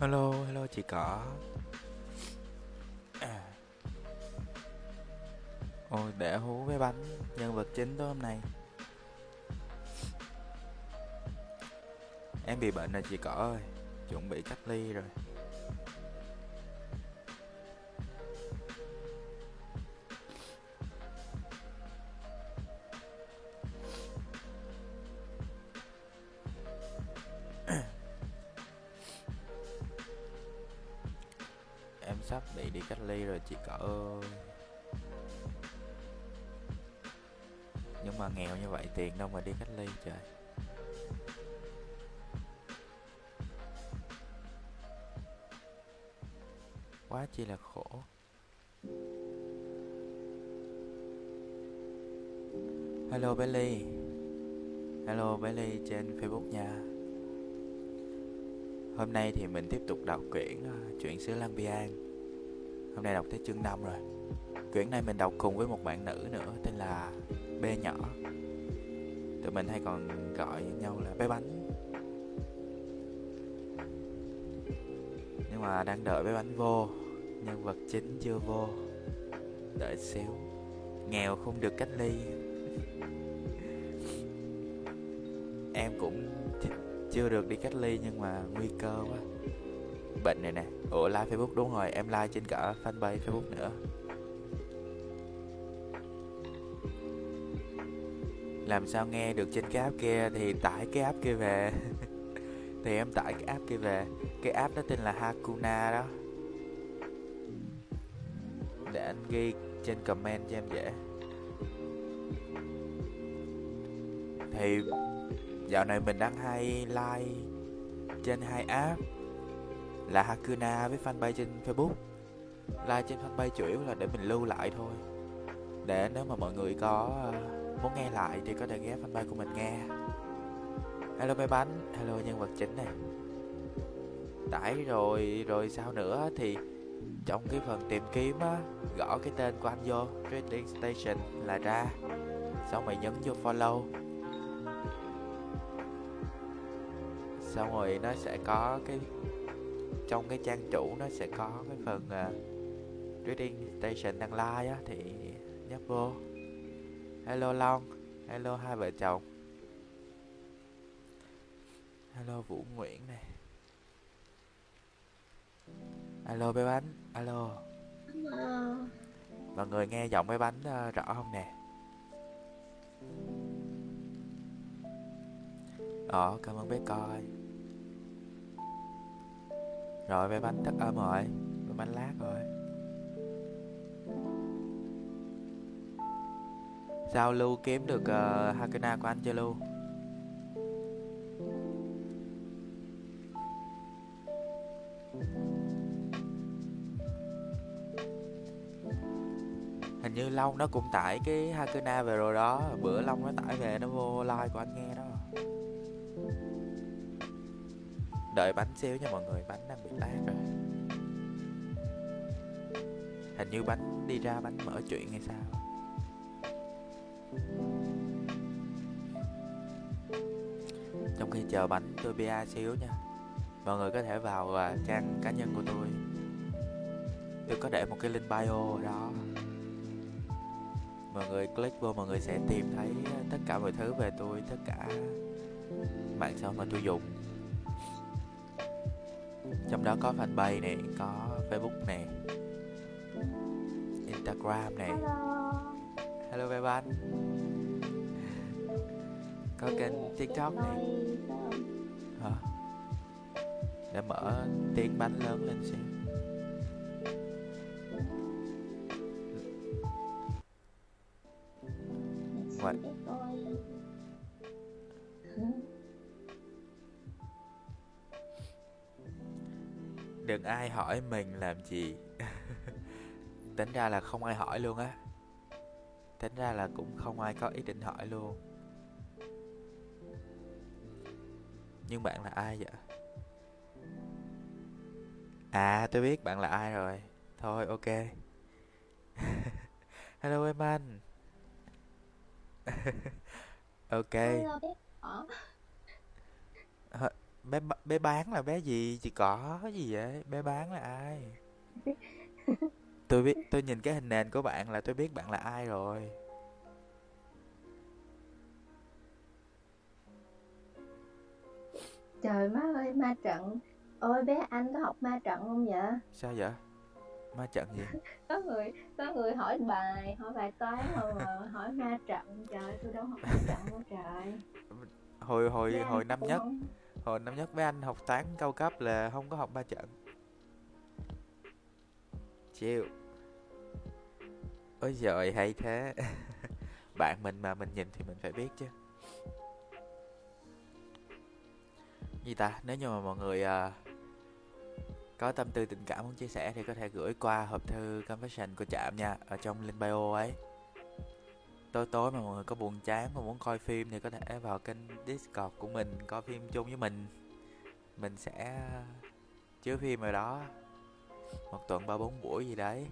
Hello, hello chị Cỏ. À. Ôi, để hú với bánh Nhân vật chính tối hôm nay. Em bị bệnh rồi chị Cỏ ơi. Chuẩn bị cách ly rồi. Trời. Quá chi là khổ. Hello Belly. Hello Belly trên Facebook nha. Hôm nay thì mình tiếp tục đọc quyển ờ, Chuyện xứ lang biang Hôm nay đọc tới chương 5 rồi. Quyển này mình đọc cùng với một bạn nữ nữa, Tên là B nhỏ. Tụi mình hay còn gọi nhau là bé bánh. Nhưng mà đang đợi bé bánh vô, Nhân vật chính chưa vô. Đợi xíu, Nghèo không được cách ly. Em cũng chưa được đi cách ly nhưng mà nguy cơ quá. Bệnh này nè, Ủa, like Facebook đúng rồi, Em like trên cả fanpage Facebook nữa. Làm sao nghe được trên cái app kia Thì tải cái app kia về Thì em tải cái app kia về Cái app đó tên là Hakuna đó Để anh ghi trên comment cho em dễ Thì Dạo này mình đang hay like trên hai app là Hakuna với fanpage trên Facebook. Like trên fanpage chủ yếu là để mình lưu lại thôi. Để nếu mà mọi người có uh, muốn nghe lại thì có thể ghé fanpage của mình nghe. Hello bé bánh, hello nhân vật chính này. Tải rồi rồi sao nữa thì trong cái phần tìm kiếm á gõ cái tên của anh vô Trading Station là ra. Xong mày nhấn vô follow xong rồi nó sẽ có cái trong cái trang chủ nó sẽ có cái phần à, uh, trading station đăng like á thì nhấp vô hello long. Hello hai vợ chồng. Hello vũ nguyễn này. Alo bé bánh. Alo mọi người nghe giọng bé bánh uh, rõ không nè? Ờ cảm ơn bé coi. Rồi bé bánh tắt âm rồi. Bé bánh lát rồi giao lưu kiếm được uh, hakuna của anh chưa lưu hình như long nó cũng tải cái hakuna về rồi đó. Bữa long nó tải về nó vô like của anh nghe đó. Đợi bánh xíu nha mọi người bánh đang bị lag rồi. Hình như bánh đi ra bánh mở chuyện hay sao? Trong khi chờ bánh tôi bia xíu nha. Mọi người có thể vào uh, trang cá nhân của tôi. Tôi có để một cái link bio đó. Mọi người click vô mọi người sẽ tìm thấy tất cả mọi thứ về tôi tất cả mạng xã hội mà tôi dùng. Trong đó có fanpage này có facebook này instagram này. Hello. Bé ban có kênh tiktok này để mở tiếng bánh lớn lên xem. Vậy. đừng ai hỏi mình làm gì. Tính ra là không ai hỏi luôn á. Tính ra là cũng không ai có ý định hỏi luôn. Nhưng bạn là ai vậy? À tôi biết bạn là ai rồi. Thôi ok. Hello em anh. Ok. Bé bé bán là bé gì? Chị có gì vậy? Bé bán là ai? Tôi biết tôi nhìn cái hình nền của bạn là tôi biết bạn là ai rồi. Trời má ơi, ma trận. Ôi bé anh có học ma trận không vậy? sao vậy? Ma trận gì? Có người có người hỏi bài, hỏi bài toán mà, hỏi ma trận. Trời, tôi đâu học ma trận đâu trời. hồi hồi Bé hồi năm nhất không- hồi năm nhất với anh học toán cao cấp là không có học ma trận. Chịu. Ôi giời hay thế. Bạn mình mà mình nhìn thì mình phải biết chứ. Gì ta? Nếu như mà mọi người à, có tâm tư tình cảm muốn chia sẻ thì có thể gửi qua hộp thư confession của trạm nha, ở trong link bio ấy. Tối tối mà mọi người có buồn chán mà muốn coi phim thì có thể vào kênh discord của mình, coi phim chung với mình. Mình sẽ chiếu phim ở đó. Một tuần ba bốn buổi gì đấy.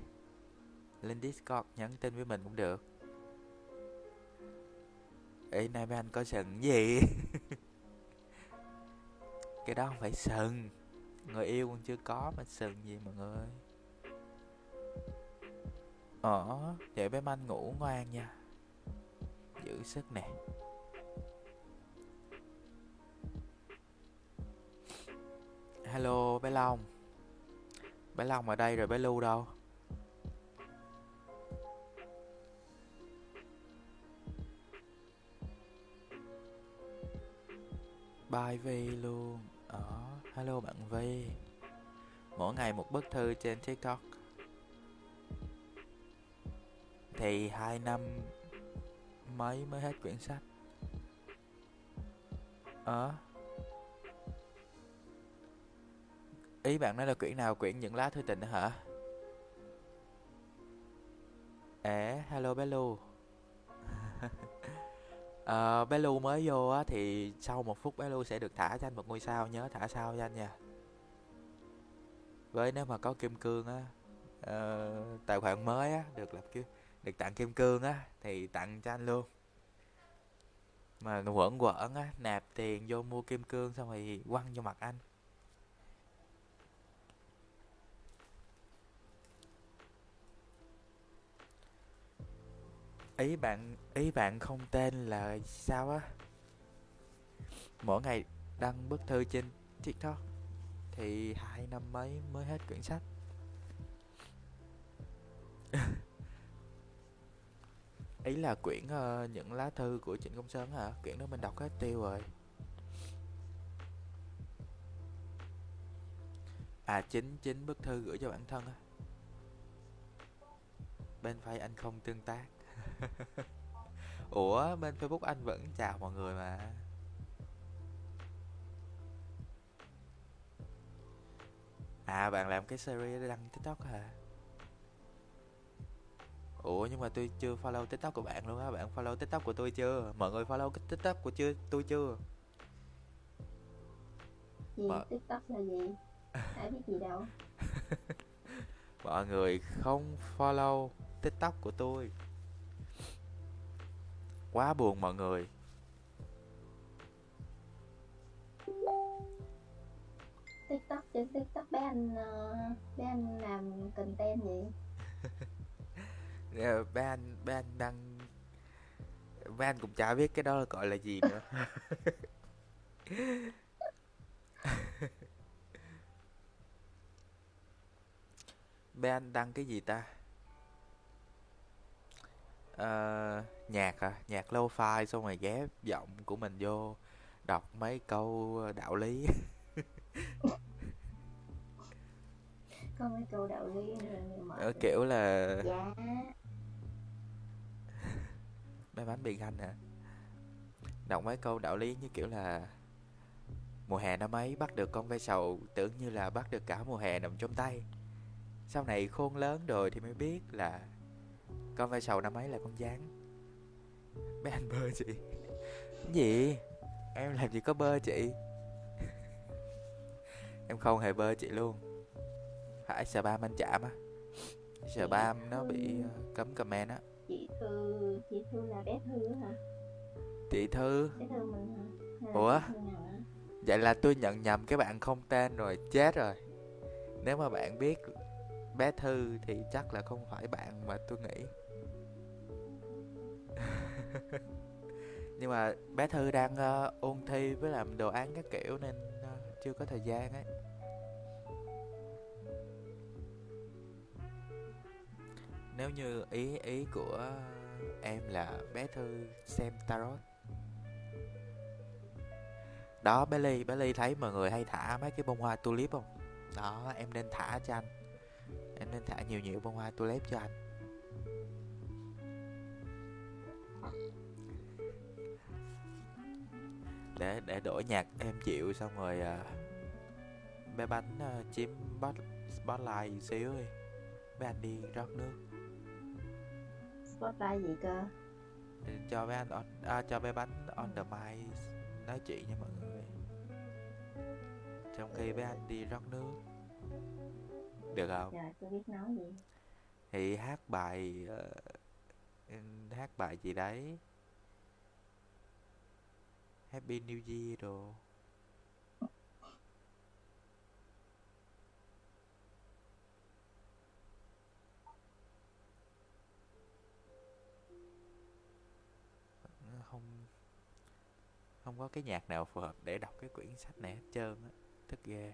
Lên discord nhắn tin với mình cũng được. Ê, nay mấy anh có sừng gì? Cái đó không phải sừng. Người yêu còn chưa có mà sừng gì mọi người. Ờ Vậy bé Manh ngủ ngoan nha. Giữ sức nè. Hello, bé Long. Bé Long ở đây rồi bé Lu đâu? Bye Vi luôn. Hello bạn Vi Mỗi ngày một bức thư trên TikTok. Thì hai năm mấy mới hết quyển sách. Ờ. Ý bạn nói là quyển nào quyển những lá thư tình hả? Ế, hello bé Lu uh, bé Lu mới vô á thì sau một phút bé Lu sẽ được thả cho anh một ngôi sao nhớ thả sao cho anh nha. Với nếu mà có kim cương á uh, tài khoản mới á được lập chứ được tặng kim cương á thì tặng cho anh luôn. Mà quẩn quẩn á nạp tiền vô mua kim cương xong rồi quăng vô mặt anh. Ý bạn ý bạn không tên là sao á? Mỗi ngày đăng bức thư trên tiktok thì hai năm mấy mới hết quyển sách. Ý là quyển uh, những lá thư của trịnh công sơn hả? Quyển đó mình đọc hết tiêu rồi. À chính chính bức thư gửi cho bản thân á. Bên phải anh không tương tác. ủa bên facebook anh vẫn chào mọi người mà. À bạn làm cái series để đăng tiktok hả? Ủa nhưng mà tôi chưa follow tiktok của bạn luôn á. Bạn follow tiktok của tôi chưa? Mọi người follow cái tiktok của chưa tôi chưa? Gì? Mà- TikTok là gì? Ai biết gì đâu. mọi người không follow tiktok của tôi quá buồn mọi người. TikTok trên TikTok bé anh ờ, bé anh làm content gì? Ờ, bé anh bé anh đăng bé anh cũng chả biết cái đó gọi là gì nữa. Bé anh đăng cái gì ta Ờ, nhạc à nhạc lo-fi xong rồi ghép giọng của mình vô đọc mấy câu đạo lý. Có mấy câu đạo lý mà Ờ, kiểu là dạ. Bé bánh bị ganh hả? Đọc mấy câu đạo lý như kiểu là Mùa hè năm ấy bắt được con ve sầu Tưởng như là bắt được cả mùa hè nằm trong tay. Sau này khôn lớn rồi thì mới biết là Con ve sầu năm ấy là con gián Bé anh bơ chị. Cái gì? Em làm gì có bơ chị? Em không hề bơ chị luôn. Phải spam anh chạm á. Spam nó bị ờ, cấm comment á. Chị Thư chị Thư là bé Thư hả? Chị Thư. Bé Thư mình hả? Là Ủa? vậy là tôi nhận nhầm cái bạn không tên rồi chết rồi. Nếu mà bạn biết bé thư thì chắc là không phải bạn mà tôi nghĩ nhưng mà bé thư đang uh, ôn thi với làm đồ án các kiểu nên uh, chưa có thời gian ấy. Nếu như ý ý của em là bé thư xem tarot. Đó bé ly bé ly thấy mọi người hay thả mấy cái bông hoa tulip không? Đó em nên thả cho anh. Em nên thả nhiều nhiều bông hoa tulip cho anh. Để để đổi nhạc em chịu xong rồi à, bé bánh à, chiếm bot spotlight xíu đi. Bé anh đi rót nước. Spotlight gì cơ? Cho bé anh on, à, cho bé bánh on the mic nói chuyện với mọi người. Trong khi bé anh đi rót nước. Được không? Dạ tôi biết nói gì. Thì hát bài uh, hát bài gì đấy? Happy New Year đồ. Không không có cái nhạc nào phù hợp để đọc cái quyển sách này hết trơn á. Tức ghê.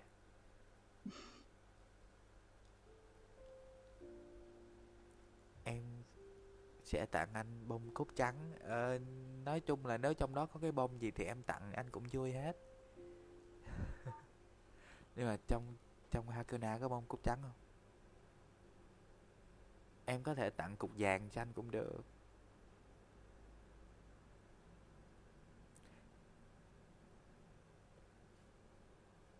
Sẽ tặng anh bông cúc trắng. Ờ, nói chung là nếu trong đó có cái bông gì thì em tặng anh cũng vui hết. Nhưng mà trong trong Hakuna có bông cúc trắng không? Em có thể tặng cục vàng cho anh cũng được.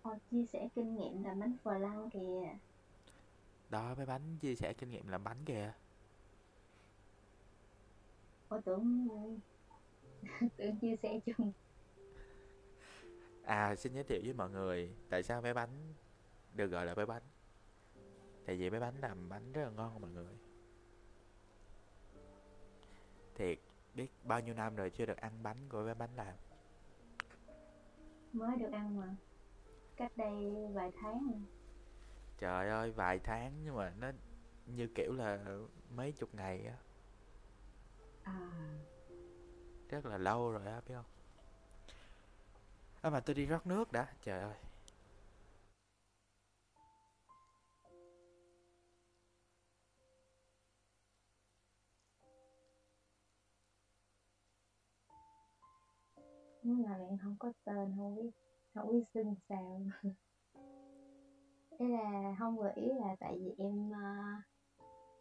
Họ chia sẻ kinh nghiệm làm bánh phờ lăng kìa. Đó mấy bánh chia sẻ kinh nghiệm làm bánh kìa Ôi tưởng tưởng chia sẻ chung. À xin giới thiệu với mọi người tại sao bé bánh được gọi là bé bánh. Tại vì bé bánh làm bánh rất là ngon mọi người. Thiệt biết bao nhiêu năm rồi chưa được ăn bánh của bé bánh làm mới được ăn mà. Cách đây vài tháng rồi. trời ơi vài tháng nhưng mà nó như kiểu là mấy chục ngày á à. Rất là lâu rồi á biết không? À mà tôi đi rót nước đã trời ơi. Nhưng mà bạn không có tên không biết không biết xưng sao. Ý là không gợi ý là tại vì em uh,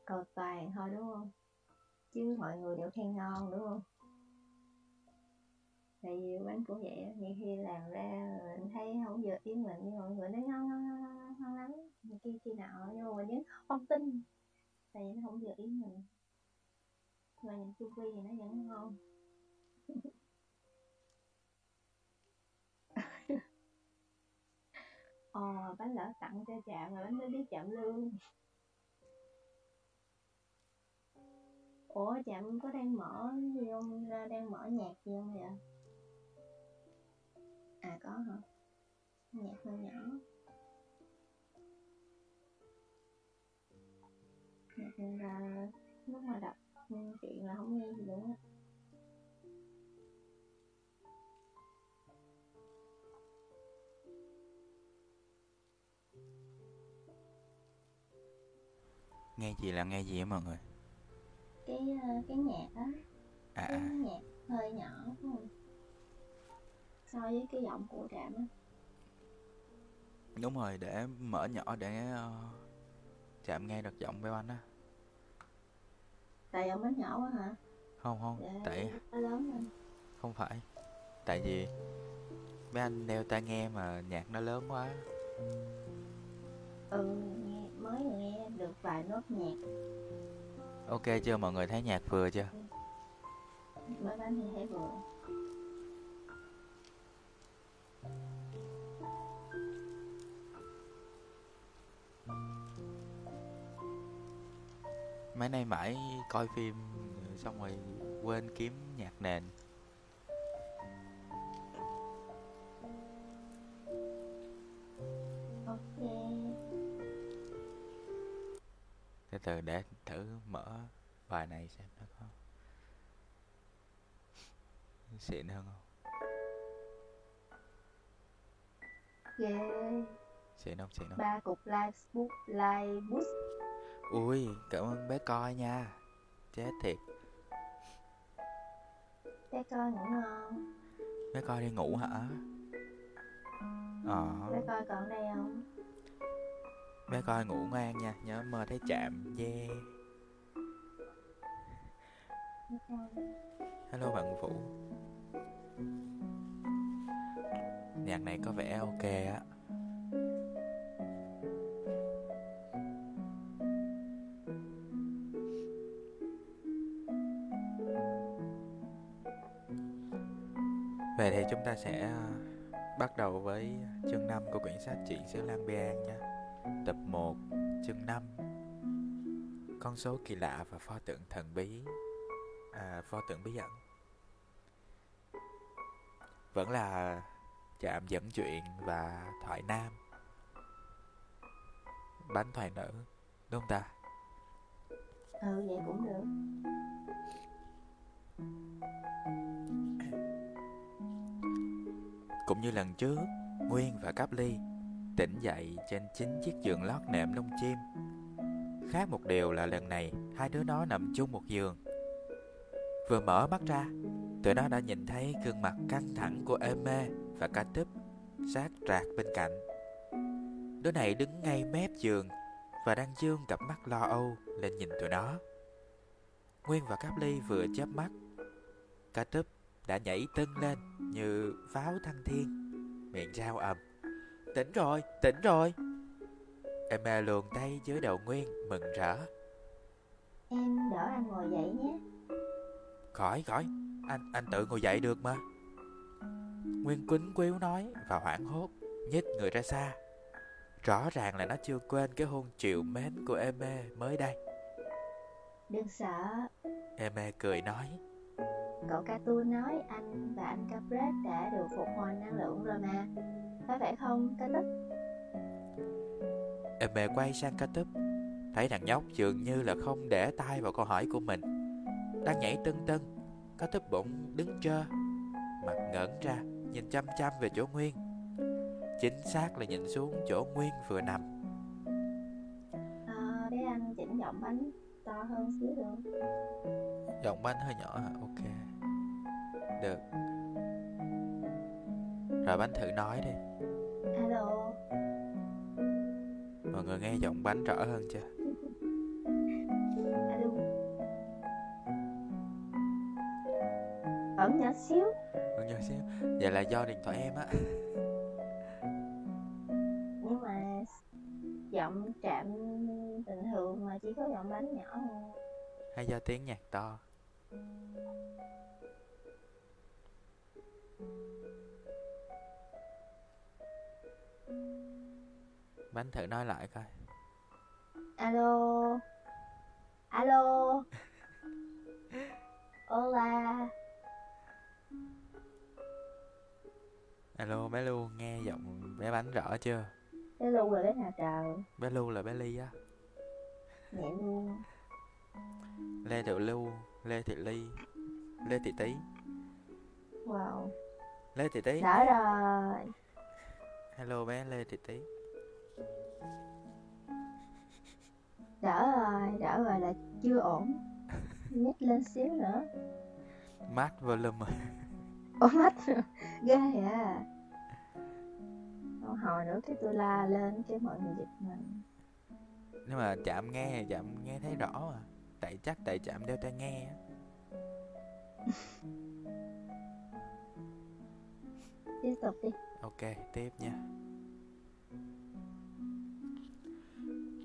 cầu toàn thôi đúng không chứ mọi người đều khen ngon đúng không? Tại vì bánh cũng vậy nhiều khi làm ra mình thấy không vừa ý mình nhưng mọi người nói ngon ngon ngon ngon, ngon lắm. Mà khi nào nhưng mà mình vẫn không tin tại vì nó không vừa ý mình. Mà nhìn chu vi thì nó vẫn ngon. Ờ bánh lỡ tặng cho chạm rồi bánh nó biết chạm lương. Ủa chậm có đang mở gì không? Ra đang mở nhạc gì không vậy? À có hả? Nhạc hơi nhỏ. Nhạc là lúc mà đọc chuyện là không nghe gì luôn á. Nghe gì là nghe gì á mọi người? Cái ờ, cái nhạc á. À cái à. nhạc hơi nhỏ không so với cái giọng của trạm á. Đúng rồi để mở nhỏ để ờ, chạm nghe được giọng bé bánh á. Tại giọng bánh nhỏ quá hả? Không không để tại lớn lên không phải. Tại vì mấy anh đeo tai nghe mà nhạc nó lớn quá. Ừ nghe mới nghe được vài nốt nhạc ok chưa? Mọi người thấy nhạc vừa chưa? Mới bánh thì thấy vừa. Mấy nay mãi coi phim xong rồi quên kiếm nhạc nền. Ok. Từ từ để thử mở bài này xem nó có xịn hơn không? Ghê xịn không? Xịn không? Ba cục live book live boost ui cảm ơn bé coi nha. Chết thiệt. Bé coi ngủ ngon. Bé coi đi ngủ hả? Ờ. Bé coi còn đây không? Bé coi ngủ ngoan nha nhớ mơ thấy chạm yeah hello bạn vũ nhạc này có vẻ ok á Vậy thì chúng ta sẽ à, bắt đầu với chương 5 của quyển sách Chuyện xứ Lan Biang nha. Tập 1, chương 5. Con số kỳ lạ và pho tượng thần bí. À, pho tượng bí ẩn. Vẫn là chạm dẫn chuyện và thoại nam. Bánh thoại nữ, đúng không ta? ừ vậy cũng được Cũng như lần trước, Nguyên và Cáp Ly tỉnh dậy trên chính chiếc giường lót nệm lông chim. Khác một điều là lần này hai đứa nó nằm chung một giường. Vừa mở mắt ra, tụi nó đã nhìn thấy gương mặt căng thẳng của Eme và Ca Túp sát rạc bên cạnh. Đứa này đứng ngay mép giường và đang dương cặp mắt lo âu lên nhìn tụi nó. Nguyên và Cáp Ly vừa chớp mắt, Ca Túp đã nhảy tưng lên như pháo thăng thiên, miệng rao ầm. Tỉnh rồi, tỉnh rồi. Emma luồn tay dưới đầu Nguyên, mừng rỡ. em đỡ anh ngồi dậy nhé Khỏi, khỏi, anh anh tự ngồi dậy được mà. Nguyên quýnh quýu nói và hoảng hốt, nhích người ra xa. Rõ ràng là nó chưa quên cái hôn chiều mến của Emma mới đây. đừng sợ Emma cười nói, cậu Cartoon nói anh và anh Capret đã được phục hồi năng lượng rồi mà phải vậy không cá tích Emma quay sang ca túp, thấy thằng nhóc dường như là không để tay vào câu hỏi của mình. Đang nhảy tưng tưng, ca túp bỗng đứng trơ, mặt ngẩn ra, nhìn chăm chăm về chỗ Nguyên. Chính xác là nhìn xuống chỗ Nguyên vừa nằm. à, để anh chỉnh giọng bánh to hơn xíu được Giọng bánh hơi nhỏ hả? Ok. Được. Rồi bánh thử nói đi. alo Mọi người nghe giọng bánh rõ hơn chưa? Vẫn nhỏ xíu Mọi người xíu. Vậy là do điện thoại em á. nhưng mà giọng chạm bình thường mà chỉ có giọng bánh nhỏ hơn Hay do tiếng nhạc to? Bánh thử nói lại coi. alo alo hola Alo bé Lu nghe giọng bé bánh rõ chưa? cái lu là cái nào trời Bé Lu là bé Ly á. nhẹ luôn Lê Thị Lu, Lê Thị Ly, Lê Thị Tý, wow. Lê Thị Tý. đỡ rồi. Hello bé Lê Thị Tý. đỡ rồi đỡ rồi là chưa ổn. Nhích lên xíu nữa. Max volume. Mắt rồi. Ghê à Hồi nữa cái tôi la lên cái mọi người giật mình Nhưng mà chạm nghe chạm nghe thấy rõ mà. Tại chắc tại chạm đeo tai nghe tiếp tục đi Ok, tiếp nha.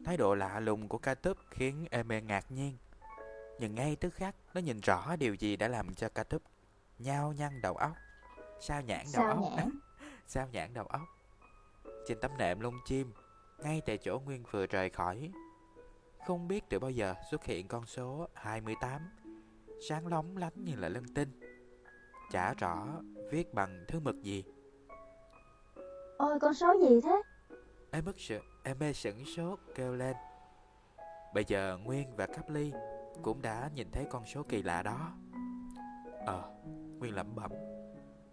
Thái độ lạ lùng của ca túp khiến Eme ngạc nhiên. Nhưng ngay tức khắc, nó nhìn rõ điều gì đã làm cho ca túp nhao nhăn đầu óc. Sao nhãn đầu sao óc? nhãn Sao nhãn đầu óc? Trên tấm nệm lông chim, ngay tại chỗ Nguyên vừa rời khỏi. Không biết từ bao giờ xuất hiện con số 28, sáng lóng lánh như là lân tinh. Chả rõ viết bằng thứ mực gì. ôi con số gì thế Em mất sự, em mê sửng sốt kêu lên. Bây giờ Nguyên và Cáp Ly cũng đã nhìn thấy con số kỳ lạ đó. Ờ, Nguyên lẩm bẩm.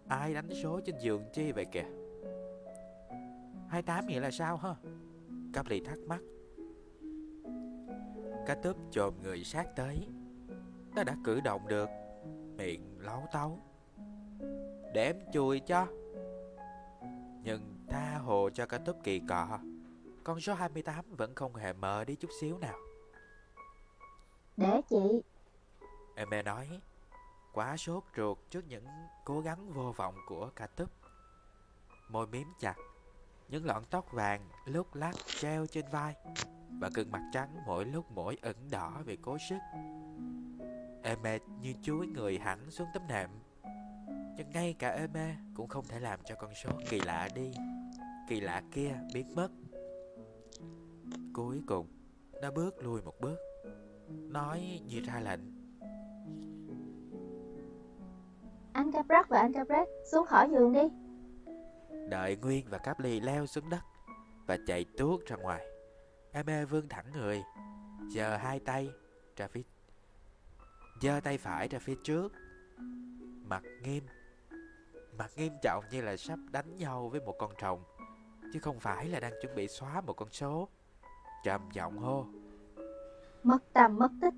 Ai đánh số trên giường chi vậy kìa? 28 nghĩa là sao hả? Cáp Ly thắc mắc. Cá túp chồm người sát tới. Nó đã cử động được, miệng lấu tấu. Để em chùi cho. Nhưng tha hồ cho cá túp kỳ cọ. Con số 28 vẫn không hề mờ đi chút xíu nào. Để chị Em mẹ nói Quá sốt ruột trước những cố gắng vô vọng của cả túp Môi miếm chặt những lọn tóc vàng lúc lắc treo trên vai Và gương mặt trắng mỗi lúc mỗi ẩn đỏ vì cố sức. Em mẹ như chuối người hẳn xuống tấm nệm. Nhưng ngay cả em mẹ cũng không thể làm cho con số kỳ lạ đi, Kỳ lạ kia biến mất. Cuối cùng, Nó bước lui một bước, Nói như ra lệnh. Anh Caprak và anh Caprak xuống khỏi giường đi. Đợi Nguyên và Cáp Ly leo xuống đất Và chạy tuốt ra ngoài. Mê vươn thẳng người Giơ hai tay ra phía giơ tay phải ra phía trước. Mặt nghiêm Mặt nghiêm trọng như là sắp đánh nhau với một con trồng Chứ không phải là đang chuẩn bị xóa một con số. Trầm giọng hô Mất tầm mất tích.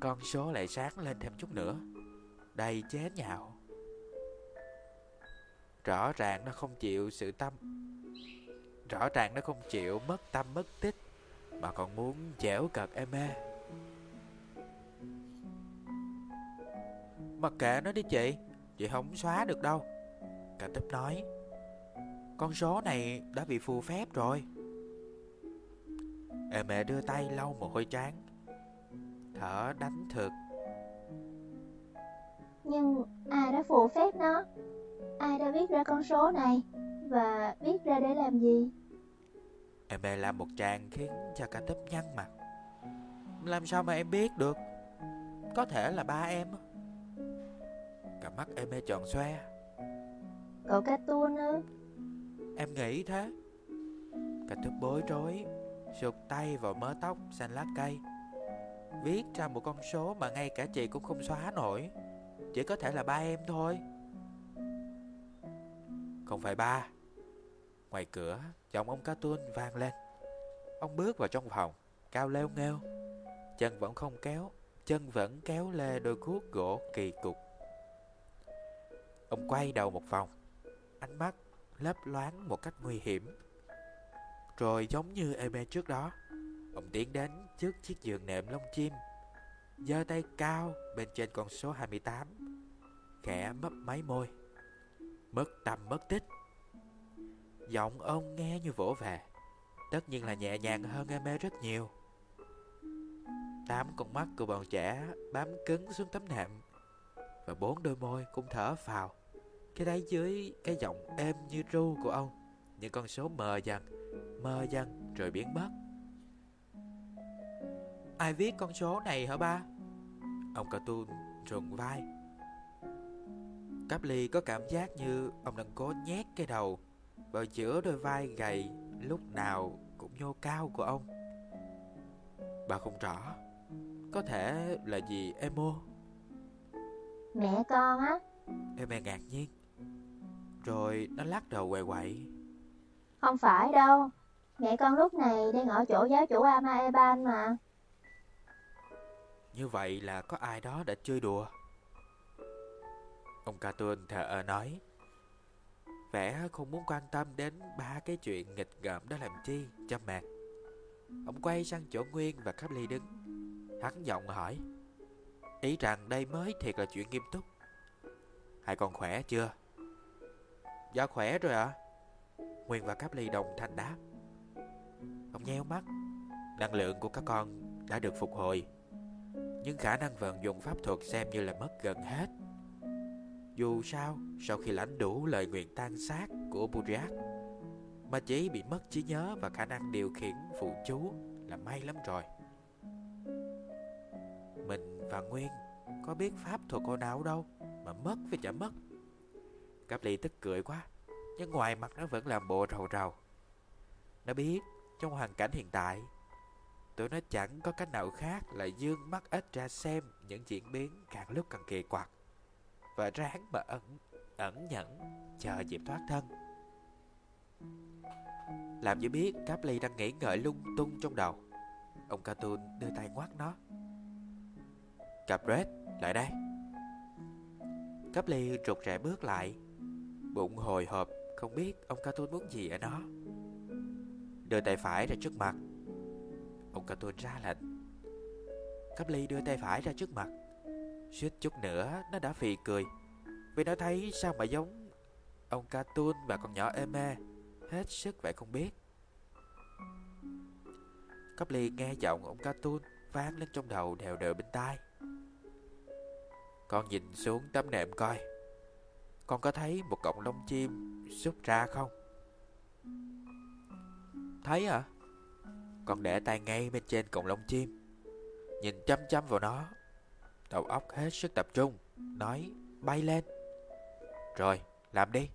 Con số lại sáng lên thêm chút nữa. Đầy chế nhạo Rõ ràng nó không chịu sự tâm. Rõ ràng nó không chịu mất tâm mất tích, Mà còn muốn dẻo cợt em mê Mặc kệ nó đi chị Chị không xóa được đâu. Cả tấp nói, Con số này đã bị phù phép rồi. Em mẹ đưa tay lau mồ hôi trán, Thở đánh thực Nhưng ai đã phù phép nó? Ai đã viết ra con số này? Và viết ra để làm gì? Em mẹ làm một tràng khiến cho cả tấp nhăn mặt. Làm sao mà em biết được? Có thể là ba em. Cả mắt em mê tròn xoe. Cậu Cartoon ư Em nghĩ thế. Cả tấp bối rối Sụt tay vào mớ tóc xanh lá cây. Viết ra một con số mà ngay cả chị cũng không xóa nổi. Chỉ có thể là ba em thôi không phải ba. Ngoài cửa, Giọng ông cartoon vang lên. Ông bước vào trong phòng, Cao leo nghêu. Chân vẫn không kéo, Chân vẫn kéo lê đôi cuốc gỗ kỳ cục. Ông quay đầu một vòng, Ánh mắt lấp loáng một cách nguy hiểm. Rồi giống như Eme trước đó, Ông tiến đến trước chiếc giường nệm lông chim, giơ tay cao bên trên con số 28 Khẽ mấp máy môi. Mất tâm mất tích. Giọng ông nghe như vỗ về, Tất nhiên là nhẹ nhàng hơn Eme rất nhiều. Tám con mắt của bọn trẻ bám cứng xuống tấm nệm, Và bốn đôi môi cũng thở phào. Cái đáy dưới, cái giọng êm như ru của ông, Những con số mờ dần Mờ dần rồi biến mất. Ai viết con số này hả ba? Ông cartoon rùng vai. Cáp ly có cảm giác như ông đang cố nhét cái đầu vào giữa đôi vai gầy lúc nào cũng nhô cao của ông. Bà không rõ, có thể là gì emo? Mẹ con á Em mẹ ngạc nhiên. Rồi nó lắc đầu quậy quậy. Không phải đâu Mẹ con lúc này đang ở chỗ giáo chủ Ama Eban mà Như vậy là có ai đó đã chơi đùa. Ông cartoon thở nói. Vẻ không muốn quan tâm đến ba cái chuyện nghịch ngợm đó làm chi, cho mệt. Ông quay sang chỗ Nguyên và Cáp Ly đứng. Hắn giọng hỏi. Ý rằng đây mới thiệt là chuyện nghiêm túc. Hai còn khỏe chưa? Dạ khỏe rồi ạ. À? Nguyên và Cáp Ly đồng thanh đáp. Ông nheo mắt. Năng lượng của các con đã được phục hồi. Nhưng khả năng vận dụng pháp thuật xem như là mất gần hết. Dù sao, sau khi lãnh đủ lời nguyện tan xác của Buriat, mà chỉ bị mất trí nhớ và khả năng điều khiển phụ chú là may lắm rồi. Mình và Nguyên có biết pháp thuật cô nào đâu mà mất với chả mất. Cáp ly tức cười quá, nhưng ngoài mặt nó vẫn làm bộ rầu rầu. Nó biết trong hoàn cảnh hiện tại Tụi nó chẳng có cách nào khác là dương mắt ít ra xem những diễn biến càng lúc càng kỳ quặc và ráng mà ẩn, ẩn nhẫn chờ dịp thoát thân. Làm như biết Cáp Ly đang nghĩ ngợi lung tung trong đầu. Ông Catun đưa tay ngoắt nó. Cặp Red, lại đây. Cáp Ly rụt rè bước lại. Bụng hồi hộp Không biết ông Catun muốn gì ở nó. Đưa tay phải ra trước mặt. Ông Catun ra lệnh. Cáp Ly đưa tay phải ra trước mặt. Suýt chút nữa, nó đã phì cười. Vì nó thấy sao mà giống Ông Cartoon và con nhỏ Eme Hết sức vậy không biết. Cáp Ly nghe giọng ông Cartoon vang lên trong đầu đều đều bên tai. Con nhìn xuống tấm nệm coi. Con có thấy một cọng lông chim xuất ra không? Thấy à? Con để tay ngay bên trên cọng lông chim. Nhìn chăm chăm vào nó. Đầu óc hết sức tập trung. Nói, bay lên. Rồi, làm đi.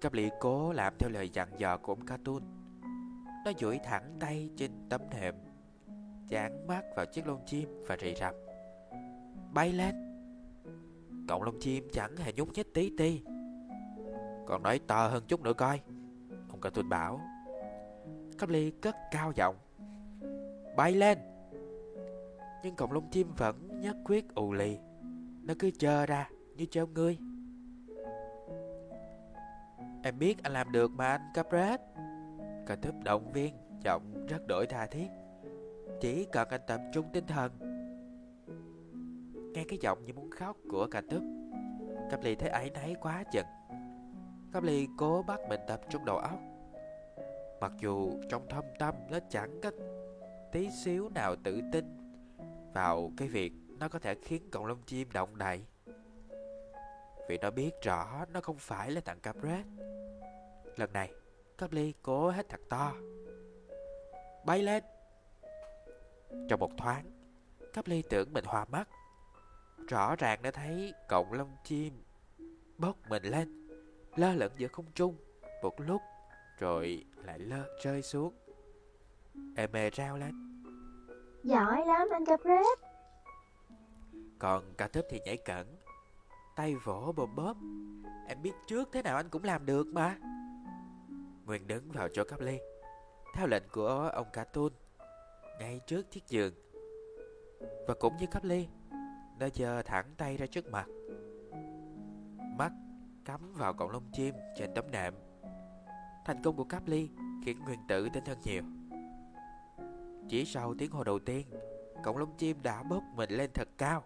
Cấp lý cố làm theo lời dặn dò của ông Cartoon. Nó duỗi thẳng tay trên tấm nệm, chán mắt vào chiếc lông chim và rì rầm Bay lên. Cọng lông chim chẳng hề nhúc nhích tí ti. Còn nói to hơn chút nữa coi. Ông Cartoon bảo. Cấp ly cất cao giọng. Bay lên. Nhưng cọng lông chim vẫn nhất quyết ù lì. Nó cứ chờ ra như treo ngươi. Em biết anh làm được mà anh Capret Cả thấp động viên, Giọng rất đổi tha thiết. Chỉ cần anh tập trung tinh thần. Nghe cái giọng như muốn khóc của cả túp cặp lì thấy ấy náy quá chừng. Cặp lì cố bắt mình tập trung đầu óc. Mặc dù trong thâm tâm nó chẳng có tí xíu nào tự tin vào cái việc nó có thể khiến cọng lông chim động đậy. Vì nó biết rõ nó không phải là thằng Capret. Lần này, Caply cố hết thật to. Bay lên! Trong một thoáng, Caply tưởng mình hoa mắt. Rõ ràng đã thấy cọng lông chim bốc mình lên, lơ lửng giữa không trung một lúc rồi lại lơ rơi xuống Em mê rao lên Giỏi lắm, anh Capret. Còn cà thấp thì nhảy cẩn Tay vỗ bồm bóp. Em biết trước thế nào anh cũng làm được mà. Nguyên đứng vào chỗ cắp ly. Theo lệnh của ông Cartoon Ngay trước chiếc giường. Và cũng như cắp ly, Nó giờ thẳng tay ra trước mặt. Mắt cắm vào cọng lông chim trên tấm nệm. Thành công của Caply khiến Nguyên tử tin hơn nhiều. Chỉ sau tiếng hô đầu tiên, cọng lông chim đã bốc mình lên thật cao.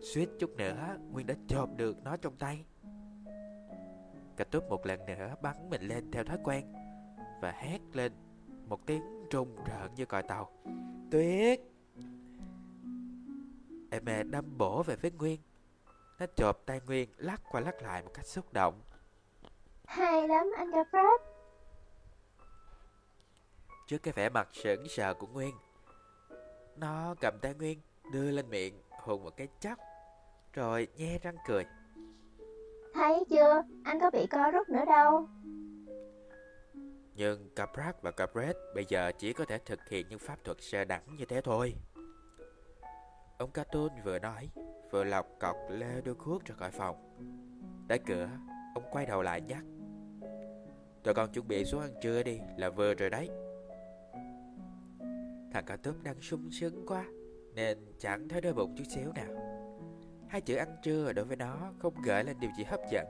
Suýt chút nữa, Nguyên đã chộp được nó trong tay. Cả túp một lần nữa bắn mình lên theo thói quen và hét lên một tiếng rùng rợn như còi tàu. Tuyết! Em mẹ đâm bổ về phía Nguyên. Nó chộp tay Nguyên lắc qua lắc lại một cách xúc động. Hay lắm anh Capret Trước cái vẻ mặt sững sờ của Nguyên. Nó cầm tay Nguyên Đưa lên miệng hôn một cái chóc Rồi nhe răng cười. Thấy chưa? Anh có bị co rút nữa đâu. Nhưng Caprat và Capret Bây giờ chỉ có thể thực hiện những pháp thuật sơ đẳng như thế thôi. Ông Cartoon vừa nói Vừa lọc cọc lê đưa thuốc ra khỏi phòng. Đẩy cửa Ông quay đầu lại nhắc Tụi con chuẩn bị xuống ăn trưa đi Là vừa rồi đấy Thằng cả túp đang sung sướng quá, Nên chẳng thấy đôi bụng chút xíu nào. Hai chữ ăn trưa đối với nó Không gợi lên điều gì hấp dẫn.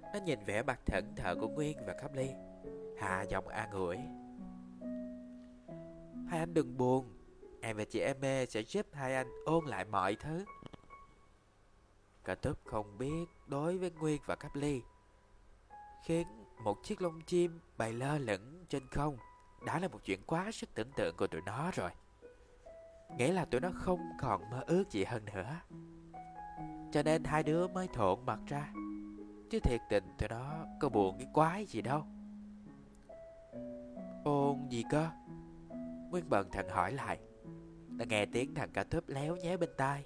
Nó nhìn vẻ mặt thẫn thờ của Nguyên và Khắp Ly, Hạ giọng an ủi. Hai anh đừng buồn, Em và chị em mê sẽ giúp hai anh ôn lại mọi thứ. Cả túp không biết đối với Nguyên và Cáp Ly, Khiến một chiếc lông chim bay lơ lửng trên không đã là một chuyện quá sức tưởng tượng của tụi nó rồi. Nghĩa là tụi nó không còn mơ ước gì hơn nữa. Cho nên hai đứa mới thộn mặt ra. Chứ thiệt tình tụi nó có buồn cái quái gì đâu. Ôn gì cơ? Nguyên bần thằng hỏi lại. Đã nghe tiếng thằng cả thớp léo nhé bên tai.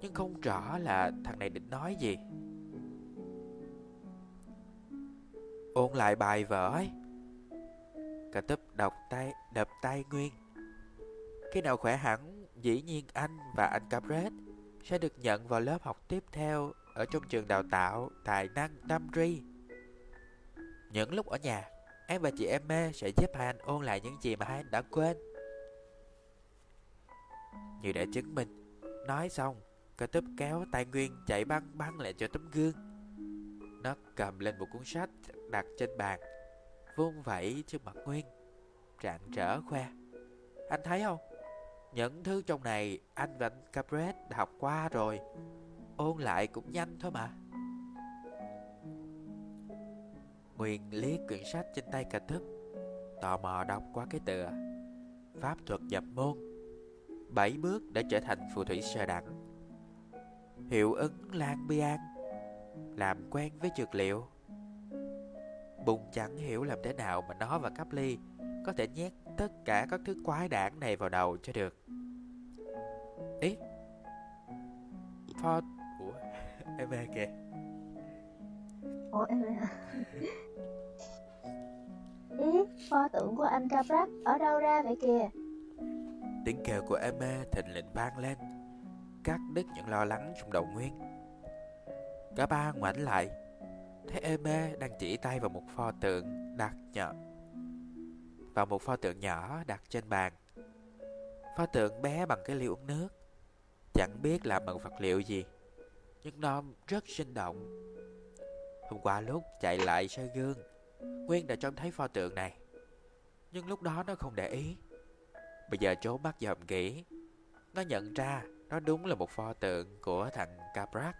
Nhưng không rõ là thằng này định nói gì. Ôn lại bài vở ấy. Cả túp đọc tay, đập tay Nguyên. Khi nào khỏe hẳn Dĩ nhiên anh và anh Capret Sẽ được nhận vào lớp học tiếp theo Ở trong trường đào tạo Tài năng Nam Ri Những lúc ở nhà Em và chị em mê sẽ giúp hai anh ôn lại những gì mà hai anh đã quên. Như để chứng minh Nói xong Cả túp kéo tay Nguyên chạy băng băng lại cho tấm gương. Nó cầm lên một cuốn sách đặt trên bàn. Vung vẩy trước mặt Nguyên. Trạng trở khoe. Anh thấy không? Những thứ trong này anh và anh Capret đã học qua rồi. Ôn lại cũng nhanh thôi mà. Nguyên liếc quyển sách trên tay cả thức, Tò mò đọc qua cái tựa. Pháp thuật nhập môn. Bảy bước để trở thành phù thủy sơ đẳng. Hiệu ứng lan bian Làm quen với dược liệu. Bùng chẳng hiểu làm thế nào mà nó và cắp ly Có thể nhét tất cả các thứ quái đản này vào đầu cho được. Ý? Pho... Ủa? Em về kìa. Ủa em về hả? Ý, pho tượng của anh Caprat ở đâu ra vậy kìa? Tiếng kêu của Emma thịnh lịnh vang lên Cắt đứt những lo lắng trong đầu Nguyên. Cả ba ngoảnh lại Thấy Emma đang chỉ tay vào một pho tượng đặt nhỏ Vào một pho tượng nhỏ đặt trên bàn. Pho tượng bé bằng cái ly uống nước. Chẳng biết làm bằng vật liệu gì, Nhưng nó rất sinh động. Hôm qua lúc chạy lại soi gương, Nguyên đã trông thấy pho tượng này, Nhưng lúc đó nó không để ý. Bây giờ trốn mắt dòm kỹ Nó nhận ra Nó đúng là một pho tượng của thằng Caprak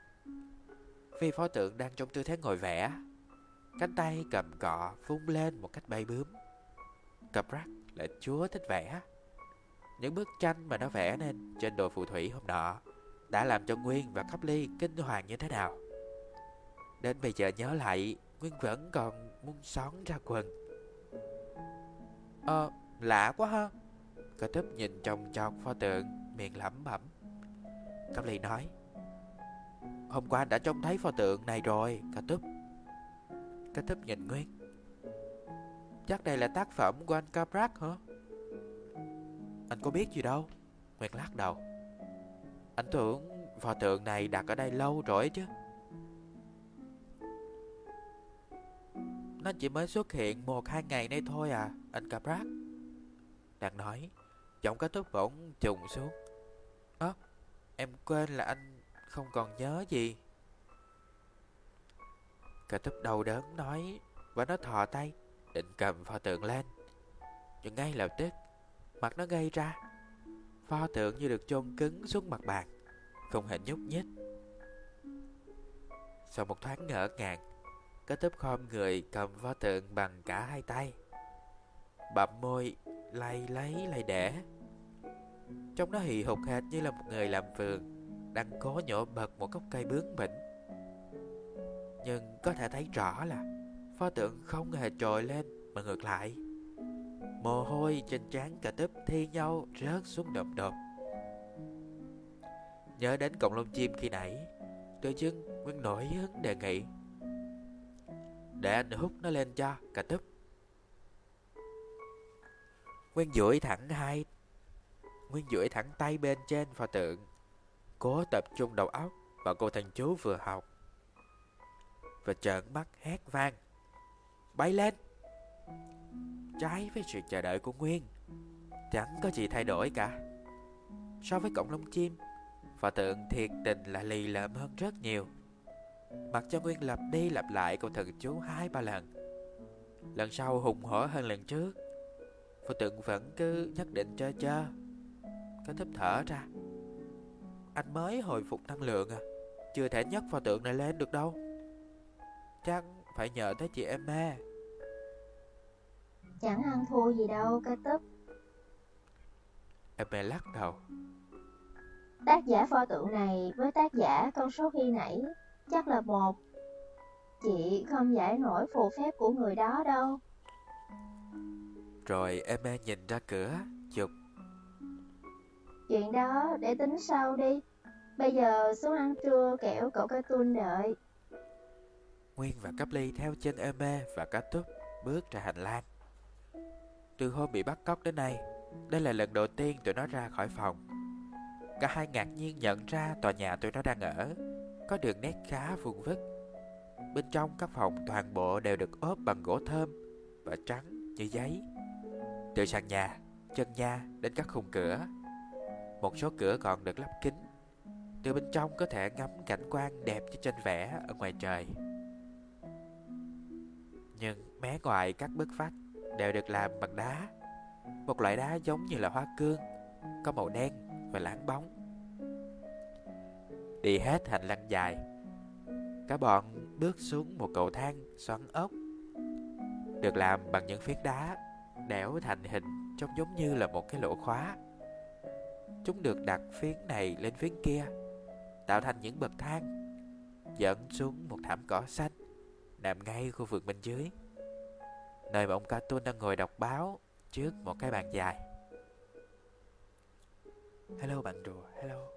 vì pho tượng đang trong tư thế ngồi vẽ Cánh tay cầm cọ vung lên một cách bay bướm. Caprak là chúa thích vẽ. Những bức tranh mà nó vẽ nên trên đồ phù thủy hôm nọ Đã làm cho Nguyên và Cấp Ly kinh hoàng như thế nào. Đến bây giờ nhớ lại Nguyên vẫn còn muốn xón ra quần. Ờ, lạ quá ha. Cả tấp nhìn trồng chọc pho tượng Miệng lẩm bẩm. Cẩm Ly nói Hôm qua anh đã trông thấy pho tượng này rồi Cả túp, Cả túp nhìn Nguyên Chắc đây là tác phẩm của anh Caprak hả? Anh có biết gì đâu? Nguyên lắc đầu. Anh tưởng pho tượng này đặt ở đây lâu rồi chứ. Nó chỉ mới xuất hiện một hai ngày nay thôi à Anh Caprak Đang nói Giọng cá túp bỗng trùng xuống. Ơ Em quên là anh không còn nhớ gì. Cả thúc đầu đớn nói Và nó thò tay, Định cầm pho tượng lên. Nhưng ngay lập tức, Mặt nó gây ra. Pho tượng như được chôn cứng xuống mặt bàn, Không hề nhúc nhích. Sau một thoáng ngỡ ngàng, Cả thúc khom người cầm pho tượng bằng cả hai tay. Bậm môi, lay lấy, lay đẻ Trong nó hì hục hệt như là một người làm vườn. Đang cố nhổ bật một gốc cây bướng bỉnh. Nhưng có thể thấy rõ là Pho tượng không hề trồi lên Mà ngược lại. Mồ hôi trên trán cả tấp thi nhau rớt xuống đột đột. Nhớ đến cọng lông chim khi nãy Tự dưng Nguyên nổi hứng đề nghị. Để anh hút nó lên cho Cả túp. Nguyên duỗi thẳng hai, Nguyên duỗi thẳng tay bên trên pho tượng. Cố tập trung đầu óc và cô thần chú vừa học. Và trợn mắt hét vang. Bay lên. Trái với sự chờ đợi của Nguyên, Chẳng có gì thay đổi cả. So với cổng lông chim và tượng thiệt tình là lì lợm hơn rất nhiều. Mặc cho Nguyên lặp đi lặp lại câu thần chú hai ba lần. Lần sau hùng hổ hơn lần trước. Pho tượng vẫn cứ nhất định chơi chơ Có thấp thở ra. Anh mới hồi phục năng lượng à. Chưa thể nhấc pho tượng này lên được đâu. Chắc phải nhờ tới chị em mê Chẳng ăn thua gì đâu cái tấp Em mê lắc đầu. Tác giả pho tượng này với tác giả con số khi nãy chắc là một. Chị không giải nổi phù phép của người đó đâu. Rồi em e nhìn ra cửa Chuyện đó để tính sau đi. Bây giờ xuống ăn trưa kẻo cậu cái tuôn đợi. Nguyên và Cấp Ly theo chân Eme và Cá Túc bước ra hành lang. Từ hôm bị bắt cóc đến nay Đây là lần đầu tiên tụi nó ra khỏi phòng. Cả hai ngạc nhiên nhận ra tòa nhà tụi nó đang ở Có đường nét khá vuông vức. Bên trong các phòng toàn bộ đều được ốp bằng gỗ thơm Và trắng như giấy. Từ sàn nhà, chân nhà đến các khung cửa một số cửa còn được lắp kính. Từ bên trong có thể ngắm cảnh quan đẹp như tranh vẽ ở ngoài trời. Nhưng mé ngoài các bức vách đều được làm bằng đá. Một loại đá giống như là hoa cương, Có màu đen và láng bóng. Đi hết hành lang dài, Cả bọn bước xuống một cầu thang xoắn ốc, Được làm bằng những phiến đá Đẽo thành hình trông giống như là một cái lỗ khóa. Chúng được đặt phiến này lên phiến kia Tạo thành những bậc thang Dẫn xuống một thảm cỏ xanh Nằm ngay khu vực bên dưới Nơi mà ông Cartoon đang ngồi đọc báo Trước một cái bàn dài. Hello bạn rùa, hello.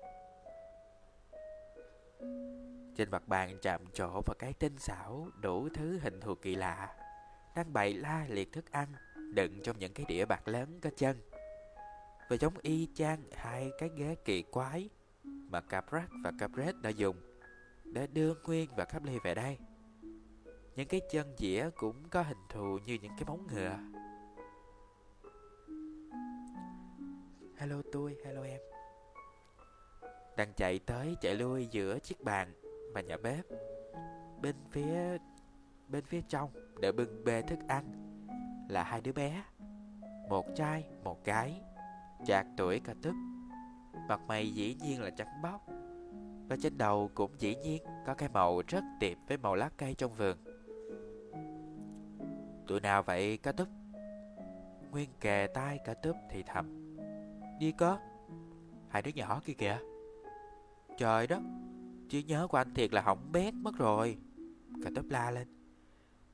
Trên mặt bàn chạm trổ vào cái tinh xảo Đủ thứ hình thù kỳ lạ Đang bày la liệt thức ăn Đựng trong những cái đĩa bạc lớn có chân và giống y chang hai cái ghế kỳ quái Mà Caprat và Capret đã dùng Để đưa Nguyên và Caply về đây. Những cái chân dĩa cũng có hình thù như những cái móng ngựa. Hello tôi, hello em. Đang chạy tới chạy lui giữa chiếc bàn và nhà bếp Bên phía bên phía trong để bưng bê thức ăn Là hai đứa bé Một trai, một gái. Chạc tuổi cả tức. Mặt mày dĩ nhiên là trắng bóc. Và trên đầu cũng dĩ nhiên có cái màu rất tiệm với màu lá cây trong vườn. Tụi nào vậy cá túp Nguyên kề tay cả túp thì thầm. Đi có. Hai đứa nhỏ kia kìa. Trời đất Chứ nhớ của anh thiệt là hỏng bét mất rồi. Cả túp la lên.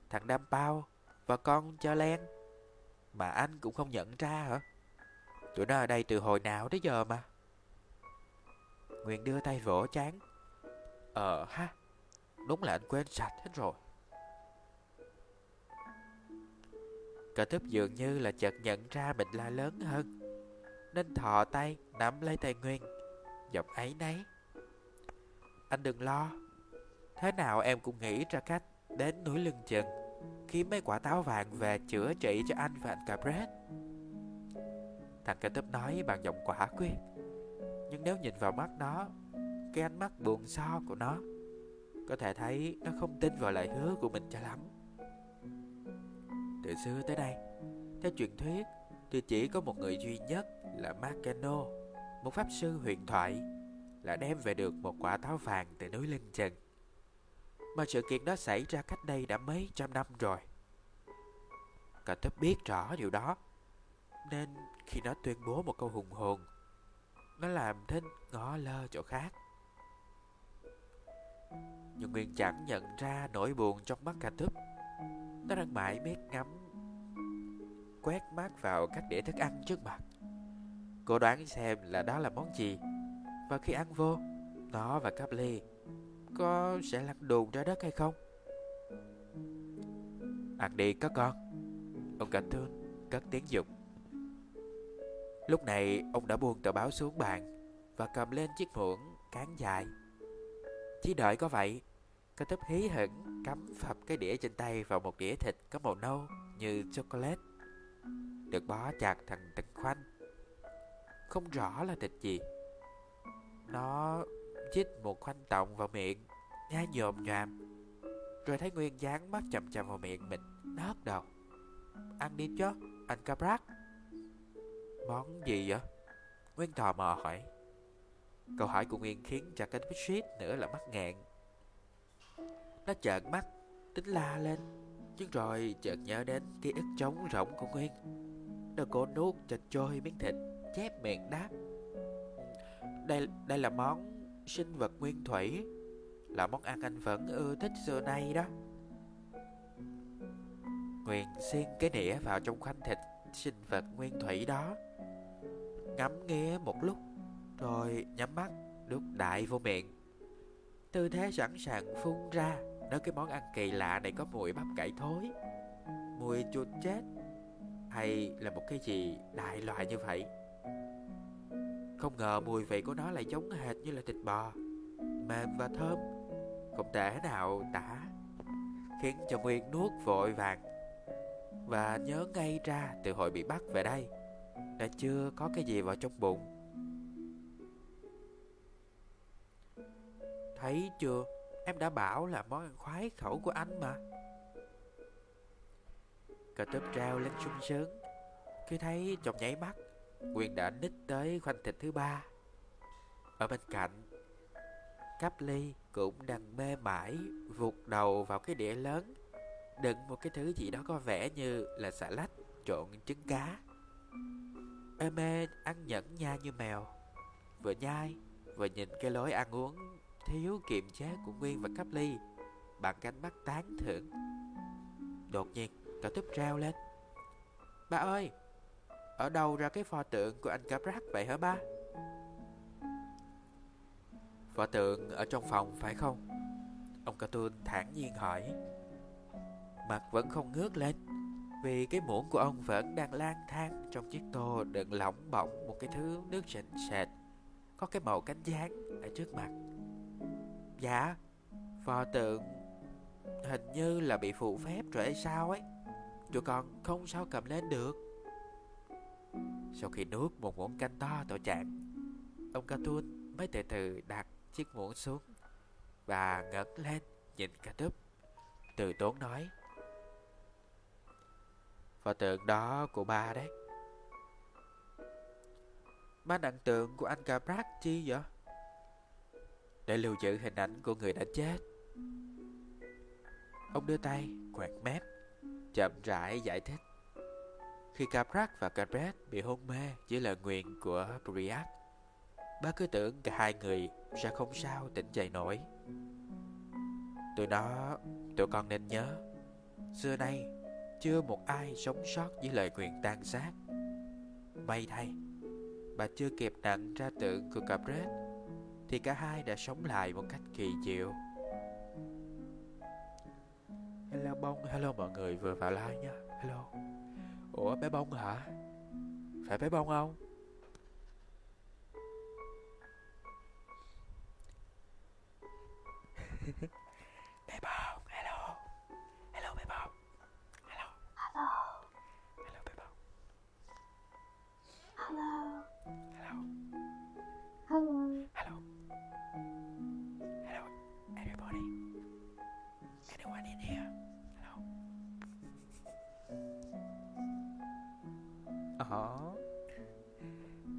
Thằng Đam Bao Và con Cho Len. Mà anh cũng không nhận ra hả? Tụi nó ở đây từ hồi nào tới giờ mà? Nguyên đưa tay vỗ chán. Ờ ha, Đúng là anh quên sạch hết rồi. Cả túp dường như là chợt nhận ra mình la lớn hơn. Nên thò tay, nắm lấy tay Nguyên. Giọng ấy nấy Anh đừng lo. Thế nào em cũng nghĩ ra cách Đến núi lưng chừng, Kiếm mấy quả táo vàng về chữa trị cho anh và anh Capret Thằng cả tớp nói bằng giọng quả quyết. Nhưng nếu nhìn vào mắt nó, Cái ánh mắt buồn so của nó, Có thể thấy nó không tin vào lời hứa của mình cho lắm. Từ xưa tới nay, Theo truyền thuyết, Thì chỉ có một người duy nhất là Makeno Một pháp sư huyền thoại, Là đem về được một quả táo vàng từ núi Linh Trần. Mà sự kiện đó xảy ra cách đây đã mấy trăm năm rồi. Cả tấp biết rõ điều đó nên khi nó tuyên bố một câu hùng hồn, Nó làm thinh ngó lơ chỗ khác. Nhưng Nguyên chẳng nhận ra nỗi buồn trong mắt cà túp nó đang mãi miết ngắm, Quét mắt vào các đĩa thức ăn trước mặt. Cô đoán xem là đó là món gì, Và khi ăn vô, Nó và cáp ly Có sẽ lăn đùn ra đất hay không? Ăn đi các con. Ông cả thương cất tiếng dục. Lúc này, ông đã buông tờ báo xuống bàn Và cầm lên chiếc muỗng cán dài. Chỉ đợi có vậy Cả tấp hí hửng cắm phập cái đĩa trên tay vào một đĩa thịt có màu nâu như chocolate. Được bó chặt thành từng khoanh. Không rõ là thịt gì. Nó chích một khoanh tọng vào miệng, Nhai nhồm nhòm. Rồi thấy Nguyên dán mắt chậm chậm vào miệng mình, nó hất đầu. Ăn đi chứ anh Caprac Món gì vậy? Nguyên tò mò hỏi. Câu hỏi của Nguyên khiến cho cái Bixit nữa là mắc ngạn nó trợn mắt, Tính la lên, Nhưng rồi chợt nhớ đến ký ức trống rỗng của Nguyên. Nó cố nuốt cho trôi miếng thịt, Chép miệng đáp. Đây đây là món sinh vật nguyên thủy, Là món ăn anh vẫn ưa thích xưa nay đó. Nguyên xiên cái đĩa vào trong khoanh thịt sinh vật nguyên thủy đó. Ngắm nghe một lúc, Rồi nhắm mắt đút đại vô miệng. Tư thế sẵn sàng phun ra nếu cái món ăn kỳ lạ này có mùi bắp cải thối, Mùi chuột chết, hay là một cái gì đại loại như vậy? Không ngờ mùi vị của nó lại giống hệt như là thịt bò, mềm và thơm, không thể nào tả, khiến cho nguyên nuốt vội vàng. Và nhớ ngay ra từ hồi bị bắt về đây đã chưa có cái gì vào trong bụng. Thấy chưa? Em đã bảo là món ăn khoái khẩu của anh mà. Cà tớp trao lên sung sướng. Khi thấy chồng nháy mắt, quyền đã nít tới khoanh thịt thứ ba. Ở bên cạnh, Cáp ly cũng đang mê mải Vụt đầu vào cái đĩa lớn. Đựng một cái thứ gì đó có vẻ như là xà lách trộn trứng cá. Ê mê, ăn nhẫn nha như mèo. Vừa nhai, Vừa nhìn cái lối ăn uống Thiếu kiềm chế của Nguyên và Cáp ly Bằng cánh mắt tán thưởng. Đột nhiên, Cậu thức reo lên. Ba ơi, Ở đâu ra cái pho tượng của anh Cáp Rác vậy hả ba? Pho tượng ở trong phòng, phải không? Ông Cartoon thản nhiên hỏi. Mặt vẫn không ngước lên. Vì cái muỗng của ông vẫn đang lang thang Trong chiếc tô đựng lỏng bỏng Một cái thứ nước sền sệt. Có cái màu cánh gián ở trước mặt. Dạ Pho tượng Hình như là bị phụ phép rồi hay sao ấy. Tụi con không sao cầm lên được. Sau khi nuốt một muỗng canh to tổ trạng, Ông Cartoon mới từ từ đặt chiếc muỗng xuống Và ngẩng lên nhìn cả túp. Từ tốn nói Pho tượng đó của ba đấy Ba nặng tượng của anh Gabrak chi vậy? Để lưu giữ hình ảnh của người đã chết Ông đưa tay quẹt mép chậm rãi giải thích. Khi Gabrak và Capret bị hôn mê dưới lời nguyện của Briat, ba cứ tưởng cả hai người sẽ không sao tỉnh dậy nổi. Tụi đó, tụi con nên nhớ, xưa nay chưa một ai sống sót với lời nguyện tan xác. May thay, bà chưa kịp nặng ra tượng của Capret, thì cả hai đã sống lại một cách kỳ diệu. Hello bông, hello mọi người vừa vào like nha Hello Ủa bé bông hả? Phải bé bông không?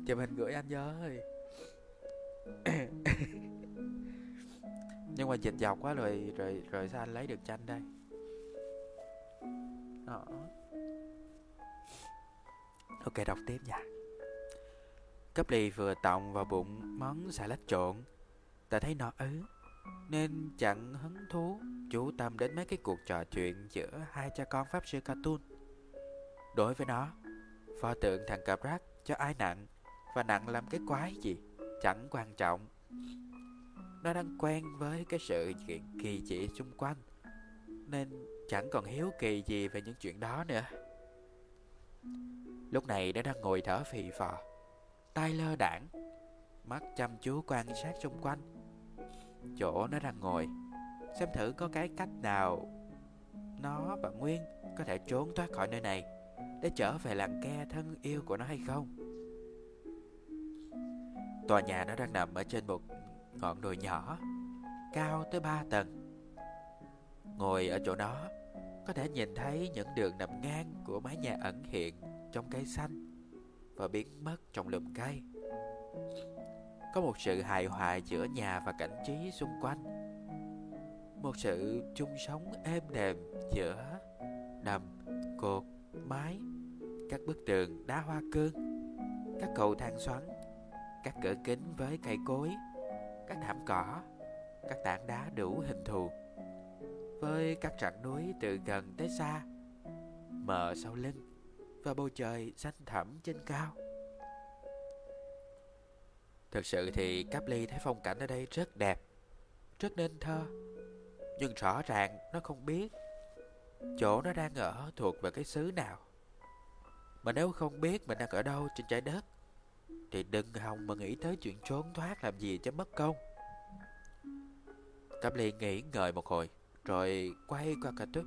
Chụp hình gửi anh với. Nhưng mà dịch dọc quá rồi Rồi rồi sao anh lấy được tranh đây? Đó. Ok, đọc tiếp nha. Cấp lì vừa tọng vào bụng món xà lách trộn. Ta thấy nó ứ, Nên chẳng hứng thú, Chú tâm đến mấy cái cuộc trò chuyện Giữa hai cha con pháp sư cartoon. Đối với nó, Pho tượng thằng Caprak cho ai nặng và nặng làm cái quái gì? Chẳng quan trọng. Nó đang quen với cái sự kiện kỳ dị xung quanh, Nên chẳng còn hiếu kỳ gì về những chuyện đó nữa. Lúc này nó đang ngồi thở phì phò, tay lơ đảng, Mắt chăm chú quan sát xung quanh. Chỗ nó đang ngồi, Xem thử có cái cách nào Nó và Nguyên có thể trốn thoát khỏi nơi này Để trở về làng ke thân yêu của nó hay không. Tòa nhà nó đang nằm ở trên một ngọn đồi nhỏ Cao tới 3 tầng. Ngồi ở chỗ đó Có thể nhìn thấy những đường nằm ngang của mái nhà ẩn hiện trong cây xanh Và biến mất trong lùm cây. Có một sự hài hòa giữa nhà và cảnh trí xung quanh. Một sự chung sống êm đềm giữa đầm, cột, mái Các bức tường đá hoa cương Các cầu thang xoắn. Các cửa kính với cây cối, Các thảm cỏ, Các tảng đá đủ hình thù. Với các rặng núi từ gần tới xa, Mờ sau lưng Và bầu trời xanh thẳm trên cao. Thực sự thì Cáp Ly thấy phong cảnh ở đây rất đẹp, Rất nên thơ. Nhưng rõ ràng nó không biết Chỗ nó đang ở thuộc về cái xứ nào. Mà nếu không biết mình đang ở đâu trên trái đất thì đừng hòng mà nghĩ tới chuyện trốn thoát làm gì cho mất công. Cẩm Ly nghĩ ngợi một hồi, Rồi quay qua cả túp.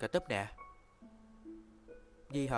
Cả túp nè. Di hờ?